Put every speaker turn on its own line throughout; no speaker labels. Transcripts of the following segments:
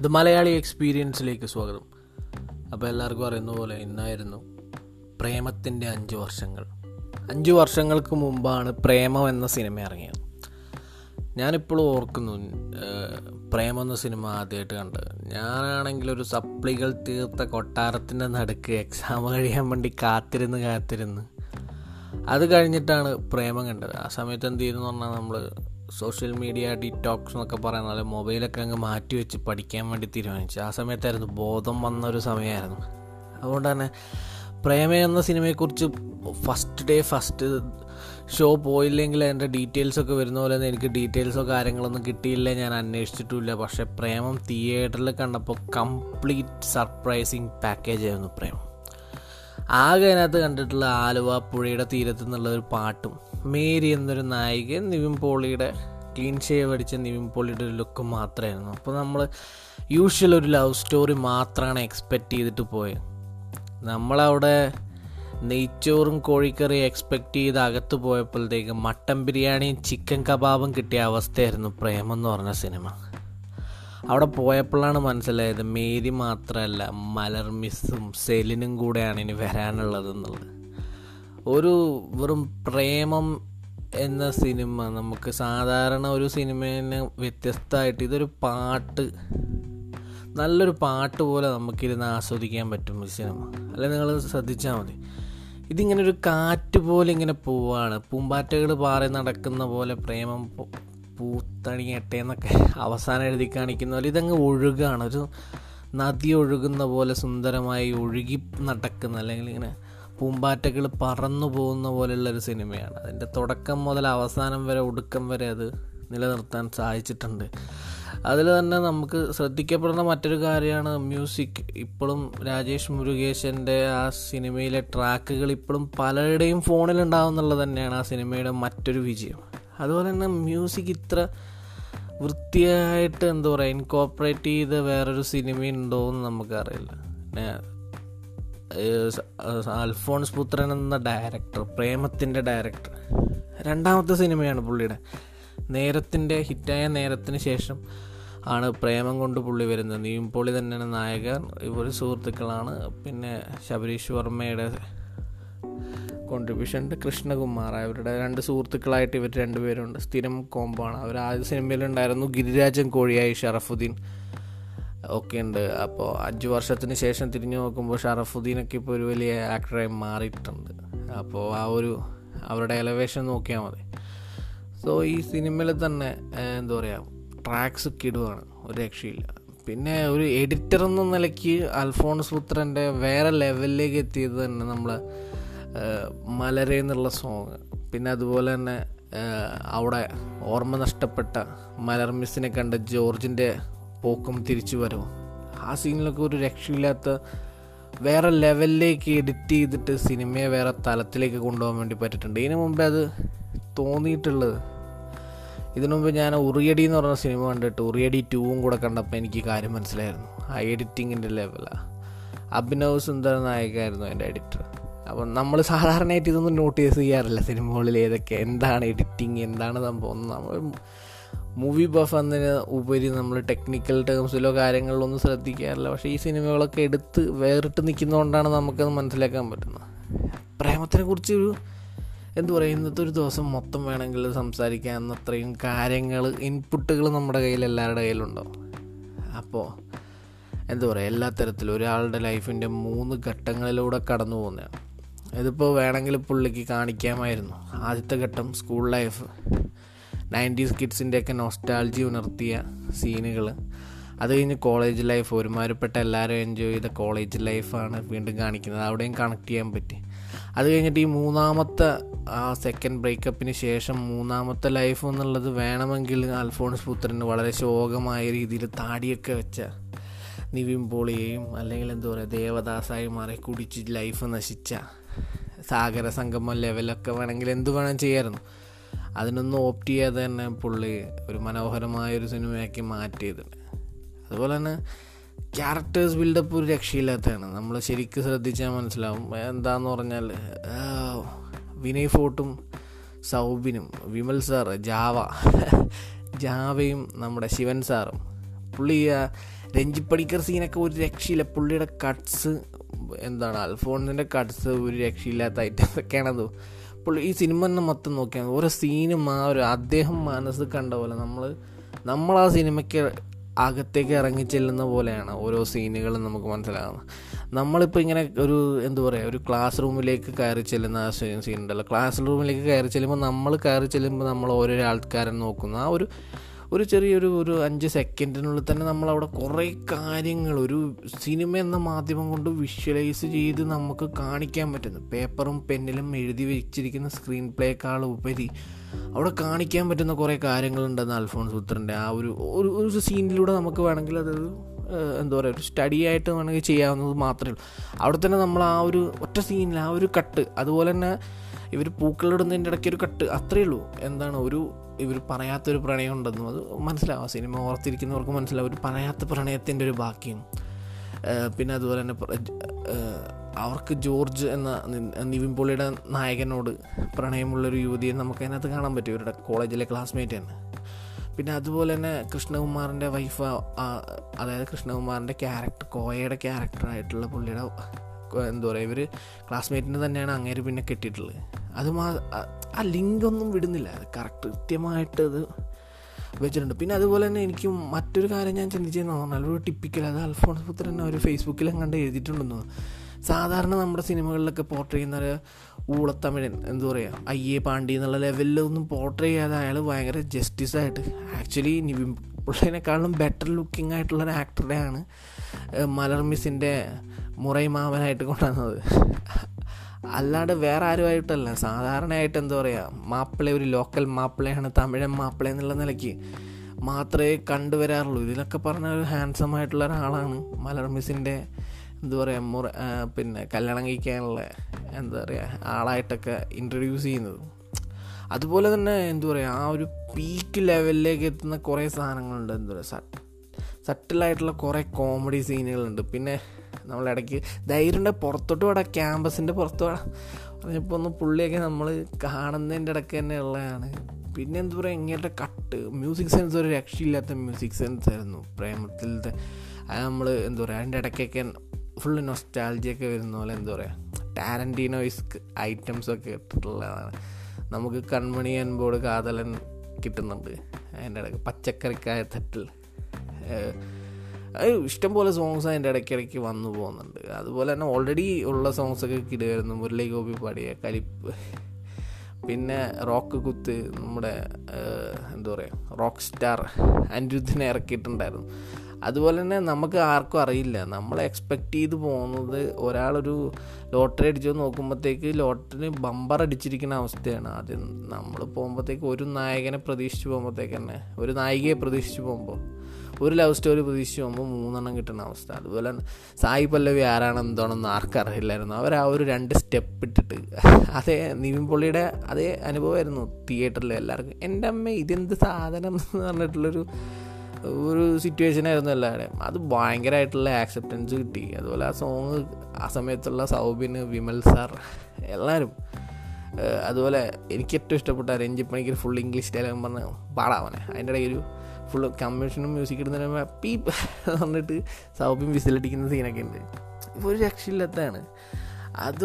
The Malayali എക്സ്പീരിയൻസിലേക്ക് സ്വാഗതം. അപ്പോൾ എല്ലാവർക്കും അറിയുന്ന പോലെ ഇന്നായിരുന്നു പ്രേമത്തിന്റെ അഞ്ച് വർഷങ്ങൾ. അഞ്ച് വർഷങ്ങൾക്ക് മുമ്പാണ് പ്രേമം എന്ന സിനിമ ഇറങ്ങിയത്. ഞാനിപ്പോഴും ഓർക്കുന്നു പ്രേമം എന്ന സിനിമ ആദ്യമായിട്ട് കണ്ടത് ഞാനാണെങ്കിൽ ഒരു സപ്ലികൾ തീർത്ത കൊട്ടാരത്തിന്റെ നടുക്ക് എക്സാം കഴിയാൻ വേണ്ടി കാത്തിരുന്ന് കാത്തിരുന്ന്. അത് കഴിഞ്ഞിട്ടാണ് പ്രേമം കണ്ടത്. ആ സമയത്ത് എന്ത് ചെയ്യുന്നു പറഞ്ഞാൽ നമ്മൾ സോഷ്യൽ മീഡിയ ഡിറ്റോക്സ് എന്നൊക്കെ പറയുന്ന പോലെ മൊബൈലൊക്കെ അങ്ങ് മാറ്റി വെച്ച് പഠിക്കാൻ വേണ്ടി തീരുമാനിച്ചു. ആ സമയത്തായിരുന്നു ബോധം വന്ന ഒരു സമയമായിരുന്നു. അതുകൊണ്ട് തന്നെ പ്രേമ എന്ന സിനിമയെക്കുറിച്ച് ഫസ്റ്റ് ഡേ ഫസ്റ്റ് ഷോ പോയില്ലെങ്കിൽ അതിന്റെ ഡീറ്റെയിൽസൊക്കെ വരുന്ന പോലെ തന്നെ എനിക്ക് ഡീറ്റെയിൽസോ കാര്യങ്ങളൊന്നും കിട്ടിയില്ല. ഞാൻ അന്വേഷിച്ചിട്ടുമില്ല. പക്ഷേ പ്രേമം തിയേറ്ററിൽ കണ്ടപ്പോൾ കംപ്ലീറ്റ് സർപ്രൈസിങ് പാക്കേജ് ആയിരുന്നു പ്രേമം. ആകെ അതിനകത്ത് കണ്ടിട്ടുള്ള ആലുവ പുഴയുടെ തീരത്ത് നിന്നുള്ള ഒരു പാട്ടും. മേരി എന്നൊരു നായിക നിവിൻ പോളിയുടെ ക്ലീൻ ഷേവ് അടിച്ച നിവിൻ പോളിയുടെ ഒരു ലുക്ക് മാത്രമായിരുന്നു. അപ്പോൾ നമ്മൾ യൂഷ്വൽ ഒരു ലവ് സ്റ്റോറി മാത്രമാണ് എക്സ്പെക്റ്റ് ചെയ്തിട്ട് പോയത് നമ്മളവിടെ നെയ്ച്ചോറും കോഴിക്കറിയും എക്സ്പെക്റ്റ് ചെയ്ത് അകത്ത് പോയപ്പോഴത്തേക്ക് മട്ടൻ ബിരിയാണിയും ചിക്കൻ കബാബും കിട്ടിയ അവസ്ഥയായിരുന്നു പ്രേമം എന്ന് പറഞ്ഞ സിനിമ. അവിടെ പോയപ്പോഴാണ് മനസ്സിലായത് മേരി മാത്രമല്ല മലർ മിസ്സും സെലിനും കൂടെയാണ് ഇനി വരാനുള്ളത് എന്നുള്ളത് ഒരു വെറും പ്രേമം എന്ന സിനിമ നമുക്ക് സാധാരണ ഒരു സിനിമേനെ വ്യത്യസ്തമായിട്ട് ഇതൊരു പാട്ട് നല്ലൊരു പാട്ട് പോലെ നമുക്കിരുന്ന് ആസ്വദിക്കാൻ പറ്റും ഈ സിനിമ. അല്ലെ നിങ്ങൾ ശ്രദ്ധിച്ചാൽ മതി. ഇതിങ്ങനെ ഒരു കാറ്റ് പോലെ ഇങ്ങനെ പോവാണ്. പൂമ്പാറ്റകൾ പാറി നടക്കുന്ന പോലെ പ്രേമം പൂത്തണിയട്ടെ എന്നൊക്കെ അവസാനം എഴുതി കാണിക്കുന്ന പോലെ ഇതങ്ങ് ഒഴുകാണ്. ഒരു നദി ഒഴുകുന്ന പോലെ സുന്ദരമായി ഒഴുകി നടക്കുന്ന അല്ലെങ്കിൽ ഇങ്ങനെ പൂമ്പാറ്റകൾ പറന്നു പോകുന്ന പോലെയുള്ളൊരു സിനിമയാണ്. അതിന്റെ തുടക്കം മുതൽ അവസാനം വരെ ഒടുക്കം വരെ അത് നിലനിർത്താൻ സാധിച്ചിട്ടുണ്ട്. അതിൽ തന്നെ നമുക്ക് ശ്രദ്ധിക്കപ്പെടുന്ന മറ്റൊരു കാര്യമാണ് മ്യൂസിക്. ഇപ്പോഴും രാജേഷ് മുരുകേശന്റെ ആ സിനിമയിലെ ട്രാക്കുകൾ ഇപ്പോഴും പലരുടെയും ഫോണിലുണ്ടാവുന്നുള്ളത് തന്നെയാണ് ആ സിനിമയുടെ മറ്റൊരു വിജയം. അതുപോലെ തന്നെ മ്യൂസിക് ഇത്ര വൃത്തിയായിട്ട് എന്താ പറയുക ഇൻകോപ്പറേറ്റ് ചെയ്ത് വേറൊരു സിനിമ ഉണ്ടോ എന്ന് നമുക്കറിയില്ല. പിന്നെ അൽഫോൺസ് പുത്രൻ എന്ന ഡയറക്ടർ പ്രേമത്തിന്റെ ഡയറക്ടർ രണ്ടാമത്തെ സിനിമയാണ് പുള്ളിയുടെ. നേരത്തിന്റെ ഹിറ്റായ നേരത്തിന് ശേഷം ആണ് പ്രേമം കൊണ്ട് പുള്ളി വരുന്നത്. നീംപൊളി തന്നെയാണ് നായകൻ. ഇവർ സുഹൃത്തുക്കളാണ്. പിന്നെ ശബരീഷ് വർമ്മയുടെ കോൺട്രിബ്യൂഷൻ ഉണ്ട് കൃഷ്ണകുമാർ അവരുടെ രണ്ട് സുഹൃത്തുക്കളായിട്ട് ഇവർ രണ്ടുപേരുണ്ട്. സ്ഥിരം കോമ്പാണ് അവർ ആദ്യ സിനിമയിലുണ്ടായിരുന്നു ഗിരിരാജൻ കോഴിയായി ഷറഫുദ്ദീൻ ഒക്കെ ഉണ്ട്. അപ്പോൾ അഞ്ച് വർഷത്തിന് ശേഷം തിരിഞ്ഞു നോക്കുമ്പോൾ ഷറഫുദ്ദീനൊക്കെ ഇപ്പോൾ ഒരു വലിയ ആക്ടറായി മാറിയിട്ടുണ്ട്. അപ്പോൾ ആ ഒരു അവരുടെ എലവേഷൻ നോക്കിയാൽ മതി. സോ ഈ സിനിമയിൽ തന്നെ എന്താ പറയുക ട്രാക്സ് കിടുവാണ് ഒരു രക്ഷയില്ല. പിന്നെ ഒരു എഡിറ്റർ എന്ന നിലയ്ക്ക് അൽഫോൺസ് പുത്രന്റെ വേറെ ലെവലിലേക്ക് എത്തിയത് തന്നെ നമ്മൾ മലരെ എന്നുള്ള സോങ് പിന്നെ അതുപോലെ തന്നെ അവിടെ ഓർമ്മ നഷ്ടപ്പെട്ട മലർ മിസ്സിനെ കണ്ട ജോർജിന്റെ പോക്കും തിരിച്ചു വരവും. ആ സീനിലൊക്കെ ഒരു രക്ഷയില്ലാത്ത വേറെ ലെവലിലേക്ക് എഡിറ്റ് ചെയ്തിട്ട് സിനിമയെ വേറെ തലത്തിലേക്ക് കൊണ്ടുപോകാൻ വേണ്ടി പറ്റിയിട്ടുണ്ട്. ഇതിനു മുമ്പേ അത് തോന്നിയിട്ടുള്ളത് ഇതിനു മുമ്പ് ഞാൻ ഉറിയടി എന്ന് പറഞ്ഞ സിനിമ കണ്ടിട്ട് ഉറിയടി ടൂവും കൂടെ കണ്ടപ്പോൾ എനിക്ക് കാര്യം മനസ്സിലായിരുന്നു. ആ എഡിറ്റിങ്ങിന്റെ ലെവലാണ് അഭിനവ് സുന്ദർ നായകായിരുന്നു എന്റെ എഡിറ്റർ അപ്പം നമ്മൾ സാധാരണയായിട്ട് ഇതൊന്നും നോട്ടീസ് ചെയ്യാറില്ല സിനിമകളിൽ ഏതൊക്കെ എന്താണ് എഡിറ്റിങ് എന്താണ് സംഭവം നമ്മൾ മൂവി ബഫ് എന്നതിന് ഉപരി നമ്മൾ ടെക്നിക്കൽ ടേംസിലോ കാര്യങ്ങളിലോ ഒന്നും ശ്രദ്ധിക്കാറില്ല. പക്ഷേ ഈ സിനിമകളൊക്കെ എടുത്ത് വേറിട്ട് നിൽക്കുന്നതുകൊണ്ടാണ് നമുക്കത് മനസ്സിലാക്കാൻ പറ്റുന്നത്. പ്രേമത്തിനെ കുറിച്ച് ഒരു എന്തു പറയുക ഇന്നത്തെ ഒരു ദിവസം മൊത്തം വേണമെങ്കിൽ സംസാരിക്കാൻ അത്രയും കാര്യങ്ങൾ ഇൻപുട്ടുകൾ നമ്മുടെ കയ്യിൽ എല്ലാവരുടെ കയ്യിലുണ്ടാവും അപ്പോൾ എന്താ പറയുക എല്ലാ തരത്തിലും ഒരാളുടെ ലൈഫിന്റെ മൂന്ന് ഘട്ടങ്ങളിലൂടെ കടന്നു പോകുന്നതാണ് ഇതിപ്പോൾ വേണമെങ്കിൽ പുള്ളിക്ക് കാണിക്കാമായിരുന്നു. ആദ്യത്തെ ഘട്ടം സ്കൂൾ ലൈഫ് നയന്റീസ് കിഡ്സിന്റെയൊക്കെ നൊസ്റ്റാൾജി ഉണർത്തിയ സീനുകൾ അത് കഴിഞ്ഞ് കോളേജ് ലൈഫ് ഒരുമാതിരിപ്പെട്ട എല്ലാവരും എൻജോയ് ചെയ്ത കോളേജ് ലൈഫാണ് വീണ്ടും കാണിക്കുന്നത്. അവിടെയും കണക്ട് ചെയ്യാൻ പറ്റി. അത് കഴിഞ്ഞിട്ട് ഈ മൂന്നാമത്തെ ആ സെക്കൻഡ് ബ്രേക്കപ്പിന് ശേഷം മൂന്നാമത്തെ ലൈഫ് എന്നുള്ളത് വേണമെങ്കിൽ അൽഫോൺസ് പുത്രന് വളരെ ശോകമായ രീതിയിൽ താടിയൊക്കെ വെച്ച നിവിൻ പോളിയെയും അല്ലെങ്കിൽ എന്താ പറയുക ദേവദാസായി മാറി കുടിച്ച് ലൈഫ് നശിച്ച സാഗര സംഗമം ലെവലൊക്കെ വേണമെങ്കിൽ എന്ത് വേണം ചെയ്യായിരുന്നു. അതിനൊന്നും ഓപ്റ്റ് ചെയ്യാതെ തന്നെ പുള്ളി ഒരു മനോഹരമായ ഒരു സിനിമയാക്കി മാറ്റിയതുണ്ട് അതുപോലെ തന്നെ ക്യാരക്ടേഴ്സ് ബിൽഡപ്പ് ഒരു രക്ഷയില്ലാത്തതാണ്. നമ്മൾ ശരിക്കും ശ്രദ്ധിച്ചാൽ മനസ്സിലാവും. എന്താന്ന് പറഞ്ഞാൽ വിനയ് ഫോർട്ടും സൗബിനും വിമൽ സാറ് ജാവ ജാവയും നമ്മുടെ ശിവൻ സാറും പുള്ളി രഞ്ജി പണിക്കർ സീനൊക്കെ ഒരു രക്ഷയില്ല. പുള്ളിയുടെ കട്ട്സ് എന്താണ് അൽഫോൺസിന്റെ കട്ട്സ് ഒരു രക്ഷയില്ലാത്ത ഐറ്റംസ് ഒക്കെയാണത് പുള്ളി ഈ സിനിമ തന്നെ മൊത്തം നോക്കിയാൽ ഓരോ സീനും ആ ഒരു അദ്ദേഹം മനസ്സ് കണ്ട പോലെ നമ്മൾ നമ്മൾ ആ സിനിമയ്ക്ക് അകത്തേക്ക് ഇറങ്ങി ചെല്ലുന്ന പോലെയാണ് ഓരോ സീനുകളും നമുക്ക് മനസ്സിലാകുന്നത് നമ്മളിപ്പോൾ ഇങ്ങനെ ഒരു എന്താ പറയുക ഒരു ക്ലാസ് റൂമിലേക്ക് കയറി ചെല്ലുന്ന ആ സീൻ ഉണ്ടല്ലോ. ക്ലാസ് റൂമിലേക്ക് കയറി ചെല്ലുമ്പോൾ നമ്മൾ കയറി ചെല്ലുമ്പോൾ നമ്മൾ ഓരോരോ ആൾക്കാരെ നോക്കുന്നു. ആ ഒരു ഒരു ചെറിയൊരു ഒരു അഞ്ച് സെക്കൻഡിനുള്ളിൽ തന്നെ നമ്മളവിടെ കുറേ കാര്യങ്ങൾ ഒരു സിനിമ എന്ന മാധ്യമം കൊണ്ട് വിഷ്വലൈസ് ചെയ്ത് നമുക്ക് കാണിക്കാൻ പറ്റുന്നു. പേപ്പറും പെന്നിലും എഴുതി വെച്ചിരിക്കുന്ന സ്ക്രീൻ പ്ലേക്കാൾ ഉപരി അവിടെ കാണിക്കാൻ പറ്റുന്ന കുറേ കാര്യങ്ങളുണ്ടെന്ന് അൽഫോൺസ് പുത്രന്റെ ആ ഒരു ഒരു സീനിലൂടെ നമുക്ക് വേണമെങ്കിൽ അതൊരു എന്താ പറയുക ഒരു സ്റ്റഡി ആയിട്ട് വേണമെങ്കിൽ ചെയ്യാവുന്നത് മാത്രമേ ഉള്ളൂ. അവിടെ തന്നെ നമ്മൾ ആ ഒരു ഒറ്റ സീനിൽ ആ ഒരു കട്ട് അതുപോലെ തന്നെ ഇവർ പൂക്കളിടുന്നതിന്റെ ഇടയ്ക്ക് ഒരു കട്ട് അത്രയേ ഉള്ളൂ. എന്താണ് ഒരു ഇവർ പറയാത്തൊരു പ്രണയം ഉണ്ടെന്നും അത് മനസ്സിലാവും. സിനിമ ഓർത്തിരിക്കുന്നവർക്ക് മനസ്സിലാവും. ഒരു പറയാത്ത പ്രണയത്തിന്റെ ഒരു ബാക്കിയും പിന്നെ അതുപോലെ തന്നെ അവർക്ക് ജോർജ് എന്ന നിവിൻ പോളിയുടെ നായകനോട് പ്രണയമുള്ളൊരു യുവതിയെ നമുക്ക് അതിനകത്ത് കാണാൻ പറ്റും. ഇവരുടെ കോളേജിലെ ക്ലാസ്മേറ്റ് തന്നെ പിന്നെ അതുപോലെ തന്നെ കൃഷ്ണകുമാറിന്റെ വൈഫ് അതായത് കൃഷ്ണകുമാറിന്റെ ക്യാരക്ടർ കോയയുടെ ക്യാരക്ടറായിട്ടുള്ള പുള്ളിയുടെ എന്താ പറയുക ഇവർ ക്ലാസ്മേറ്റിന്റെ തന്നെയാണ് അങ്ങേര് പിന്നെ കെട്ടിയിട്ടുള്ളത്. അത് മാ ആ ലിങ്കൊന്നും വിടുന്നില്ല. കറക്റ്റ് കൃത്യമായിട്ട് അത് വെച്ചിട്ടുണ്ട്. പിന്നെ അതുപോലെ തന്നെ എനിക്ക് മറ്റൊരു കാര്യം ഞാൻ ചിന്തിച്ചതെന്ന് പറഞ്ഞാൽ ഒരു ടിപ്പിക്കൽ അത് അൽഫോൺസ് പുത്രൻ അവർ ഫേസ്ബുക്കിലും കണ്ട് എഴുതിയിട്ടുണ്ടെന്ന്. സാധാരണ നമ്മുടെ സിനിമകളിലൊക്കെ പോർട്ട് ചെയ്യുന്ന ഒരു ഊളത്തമിഴൻ എന്താ പറയുക അയ്യേ പാണ്ടി എന്നുള്ള ലെവലിലൊന്നും പോർട്ട് ചെയ്യാതെ അയാൾ ഭയങ്കര ജസ്റ്റിസായിട്ട് ആക്ച്വലി നിവിൻ പുള്ളിനെക്കാളും ബെറ്റർ ലുക്കിംഗ് ആയിട്ടുള്ള ഒരു ആക്ടറുടെയാണ് മലർ മിസ്സിന്റെ മുറൈ മാമനായിട്ട് കൊണ്ടുവന്നത്. അല്ലാണ്ട് വേറെ ആരുമായിട്ടല്ല. സാധാരണയായിട്ട് എന്താ പറയുക മാപ്പിള ഒരു ലോക്കൽ മാപ്പിളയാണ് തമിഴൻ മാപ്പിള എന്നുള്ള നിലയ്ക്ക് മാത്രമേ കണ്ടുവരാറുള്ളൂ. ഇതിലൊക്കെ പറഞ്ഞ ഒരു ഹാൻസം ആയിട്ടുള്ള ഒരാളാണ് മലർ മിസ്സിന്റെ എന്താ പറയുക മുറ പിന്നെ കല്യാണം കഴിക്കാനുള്ള എന്താ പറയുക ആളായിട്ടൊക്കെ ഇൻട്രൊഡ്യൂസ് ചെയ്യുന്നത്. അതുപോലെ തന്നെ എന്താ പറയുക ആ ഒരു പീക്ക് ലെവലിലേക്ക് എത്തുന്ന കുറേ സാധനങ്ങളുണ്ട്. എന്താ പറയുക സട്ടിലായിട്ടുള്ള കുറേ കോമഡി സീനുകളുണ്ട് പിന്നെ നമ്മളിടയ്ക്ക് ധൈര്യന്റെ പുറത്തോട്ട് വേടാ ക്യാമ്പസിന്റെ പുറത്ത് വേടാ. പറഞ്ഞപ്പോൾ ഒന്ന് പുള്ളിയൊക്കെ നമ്മൾ കാണുന്നതിന്റെ ഇടയ്ക്ക് തന്നെ ഉള്ളതാണ്. പിന്നെ എന്താ പറയുക ഇങ്ങനത്തെ കട്ട് മ്യൂസിക് സെൻസ് ഒരു രക്ഷയില്ലാത്ത മ്യൂസിക് സെൻസ് ആയിരുന്നു. പ്രേമത്തിലത്തെ അത് നമ്മൾ എന്താ പറയുക അതിന്റെ ഇടയ്ക്കൊക്കെ ഫുള്ള് നൊസ്റ്റാൾജിയൊക്കെ വരുന്ന പോലെ എന്താ പറയുക ടാലന്റീനോയിസ് ഐറ്റംസൊക്കെ ഇട്ടിട്ടുള്ളതാണ്. നമുക്ക് കൺമണി അൻപോട് കാതലൻ കിട്ടുന്നുണ്ട്. അതിന്റെ ഇടയ്ക്ക് പച്ചക്കറിക്കായ തട്ടിൽ ഇഷ്ടംപോലെ സോങ്സ് അതിന്റെ ഇടയ്ക്കിടയ്ക്ക് വന്നു പോകുന്നുണ്ട്. അതുപോലെ തന്നെ ഓൾറെഡി ഉള്ള സോങ്സൊക്കെ കിടുമായിരുന്നു മുരളി ഗോപി പാടിയ കലിപ്പ്. പിന്നെ റോക്ക് കുത്ത് നമ്മുടെ എന്താ പറയുക റോക്ക് സ്റ്റാർ അനിരുദ്ധിനെ ഇറക്കിയിട്ടുണ്ടായിരുന്നു. അതുപോലെ തന്നെ നമുക്ക് ആർക്കും അറിയില്ല. നമ്മൾ എക്സ്പെക്റ്റ് ചെയ്ത് പോകുന്നത് ഒരാളൊരു ലോട്ടറി അടിച്ചു നോക്കുമ്പോഴത്തേക്ക് ലോട്ടറി ബമ്പർ അടിച്ചിരിക്കുന്ന അവസ്ഥയാണ്. ആദ്യം നമ്മൾ പോകുമ്പോഴത്തേക്ക് ഒരു നായകനെ പ്രതീക്ഷിച്ച് പോകുമ്പോഴത്തേക്ക് തന്നെ ഒരു നായികയെ പ്രതീക്ഷിച്ച് പോകുമ്പോൾ ഒരു ലവ് സ്റ്റോറി പ്രതീക്ഷിച്ച് പോകുമ്പോൾ മൂന്നെണ്ണം കിട്ടുന്ന അവസ്ഥ. അതുപോലെ സായി പല്ലവി ആരാണ് എന്താണെന്ന് ആർക്കറിയില്ലായിരുന്നു. അവർ ആ ഒരു രണ്ട് സ്റ്റെപ്പ് ഇട്ടിട്ട് അതേ നിവിൻ പൊള്ളിയുടെ അതേ അനുഭവമായിരുന്നു തിയേറ്ററിൽ എല്ലാവർക്കും. എന്റെ അമ്മ ഇതെന്ത് സാധനം? എന്ന് പറഞ്ഞിട്ടുള്ളൊരു ഒരു സിറ്റുവേഷൻ ആയിരുന്നു എല്ലാവരുടെയും. അത് ഭയങ്കരമായിട്ടുള്ള ആക്സെപ്റ്റൻസ് കിട്ടി. അതുപോലെ ആ സോങ് ആ സമയത്തുള്ള സൗബിന് വിമൽ സാർ എല്ലാവരും അതുപോലെ എനിക്ക് ഏറ്റവും ഇഷ്ടപ്പെട്ട രഞ്ജിപ്പണിക്ക് ഫുൾ ഇംഗ്ലീഷ് ഡയലോഗ് പറഞ്ഞ് പാടാവനെ അതിന്റെ ഇടയിൽ ഒരു ഫുള്ള് കമ്മീഷനും മ്യൂസിക് ഇടുന്ന പീപ്പ് പറഞ്ഞിട്ട് സൗബിയും വിസിലടിക്കുന്ന സീനൊക്കെ ഉണ്ട്. ഇപ്പോൾ ഒരു രക്ഷയില്ലാത്തതാണ്. അത്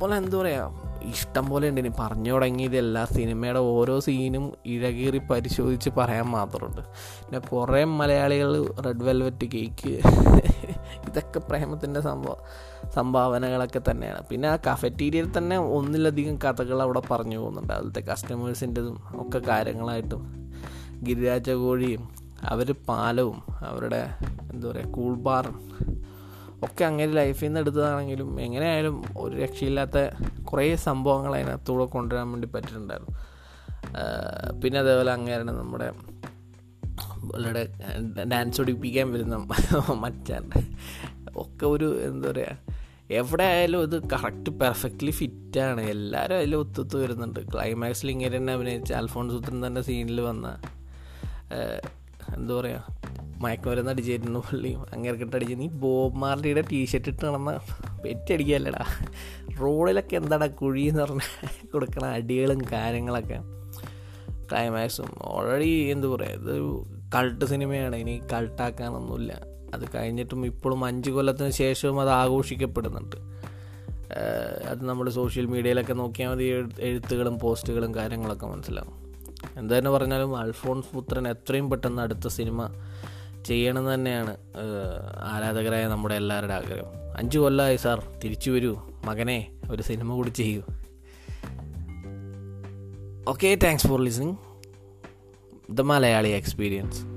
പോലെ എന്താ പറയുക ഇഷ്ടം പോലെ ഉണ്ട്. ഇനി പറഞ്ഞു തുടങ്ങിയത് എല്ലാ സിനിമയുടെ ഓരോ സീനും ഇഴകീറി പരിശോധിച്ച് പറയാൻ മാത്രമുണ്ട്. പിന്നെ കുറേ മലയാളികൾ റെഡ് വെൽവെറ്റ് കേക്ക് ഇതൊക്കെ പ്രേമത്തിന്റെ സംഭവ സംഭാവനകളൊക്കെ തന്നെയാണ്. പിന്നെ ആ കഫറ്റീരിയയിൽ തന്നെ ഒന്നിലധികം കഥകൾ അവിടെ പറഞ്ഞു പോകുന്നുണ്ട്. അതിലത്തെ കസ്റ്റമേഴ്സിന്റെതും ഒക്കെ കാര്യങ്ങളായിട്ടും. ഗിരിരാജ കോഴിയും അവർ പാലവും അവരുടെ എന്താ പറയുക കൂൾ ബാറും ഒക്കെ അങ്ങനെ ലൈഫിൽ നിന്ന് എടുത്തതാണെങ്കിലും എങ്ങനെയായാലും ഒരു രക്ഷയില്ലാത്ത കുറേ സംഭവങ്ങൾ അതിനകത്തൂടെ കൊണ്ടുവരാൻ വേണ്ടി പറ്റിയിട്ടുണ്ടായിരുന്നു. പിന്നെ അതേപോലെ അങ്ങനെയാണ് നമ്മുടെ വളരെ ഡാൻസ് ഒടിപ്പിക്കാൻ വരുന്ന മച്ചാന്റെ ഒക്കെ ഒരു എന്താ പറയുക എവിടെ ആയാലും ഇത് കറക്റ്റ് പെർഫെക്റ്റ്ലി ഫിറ്റാണ് എല്ലാവരും അതിൽ ഒത്തൊത്ത് വരുന്നുണ്ട്. ക്ലൈമാക്സിൽ ഇങ്ങനെ തന്നെ അഭിനയിച്ച അൽഫോൺ ഉത്തരൻ തന്നെ സീനിൽ വന്ന എന്താ പറയുക മയക്കുമരുന്ന് അടിച്ചിരുന്നു പുള്ളിയും അങ്ങേർക്കിട്ട് അടിച്ച്. നീ ബോബ് മാർലിയുടെ ടീഷർട്ട് ഇട്ട് നടന്ന പെറ്റടിക്കുകയല്ലടാ റോഡിലൊക്കെ എന്താടാ കുഴി എന്ന് കൊടുക്കണ അടികളും കാര്യങ്ങളൊക്കെ. ക്ലൈമാക്സും ഓൾറെഡി എന്താ പറയുക ഇതൊരു കൾട്ട് സിനിമയാണ് ഇനി കൾട്ടാക്കാനൊന്നുമില്ല അത് കഴിഞ്ഞിട്ടും ഇപ്പോഴും അഞ്ച് കൊല്ലത്തിന് ശേഷവും അത് ആഘോഷിക്കപ്പെടുന്നുണ്ട്. അത് നമ്മൾ സോഷ്യൽ മീഡിയയിലൊക്കെ നോക്കിയാൽ മതി എഴുത്തുകളും പോസ്റ്റുകളും കാര്യങ്ങളൊക്കെ മനസ്സിലാവും. എന്ത് തന്നെ പറഞ്ഞാലും അൽഫോൺസ് പുത്രൻ എത്രയും പെട്ടെന്ന് അടുത്ത സിനിമ ചെയ്യണമെന്ന് തന്നെയാണ് ആരാധകരായ നമ്മുടെ എല്ലാവരുടെ ആഗ്രഹം. അഞ്ച് കൊല്ലമായി സാർ തിരിച്ചു വരൂ. മകനെ ഒരു സിനിമ കൂടി ചെയ്യൂ. Okay thanks for listening the Malayali experience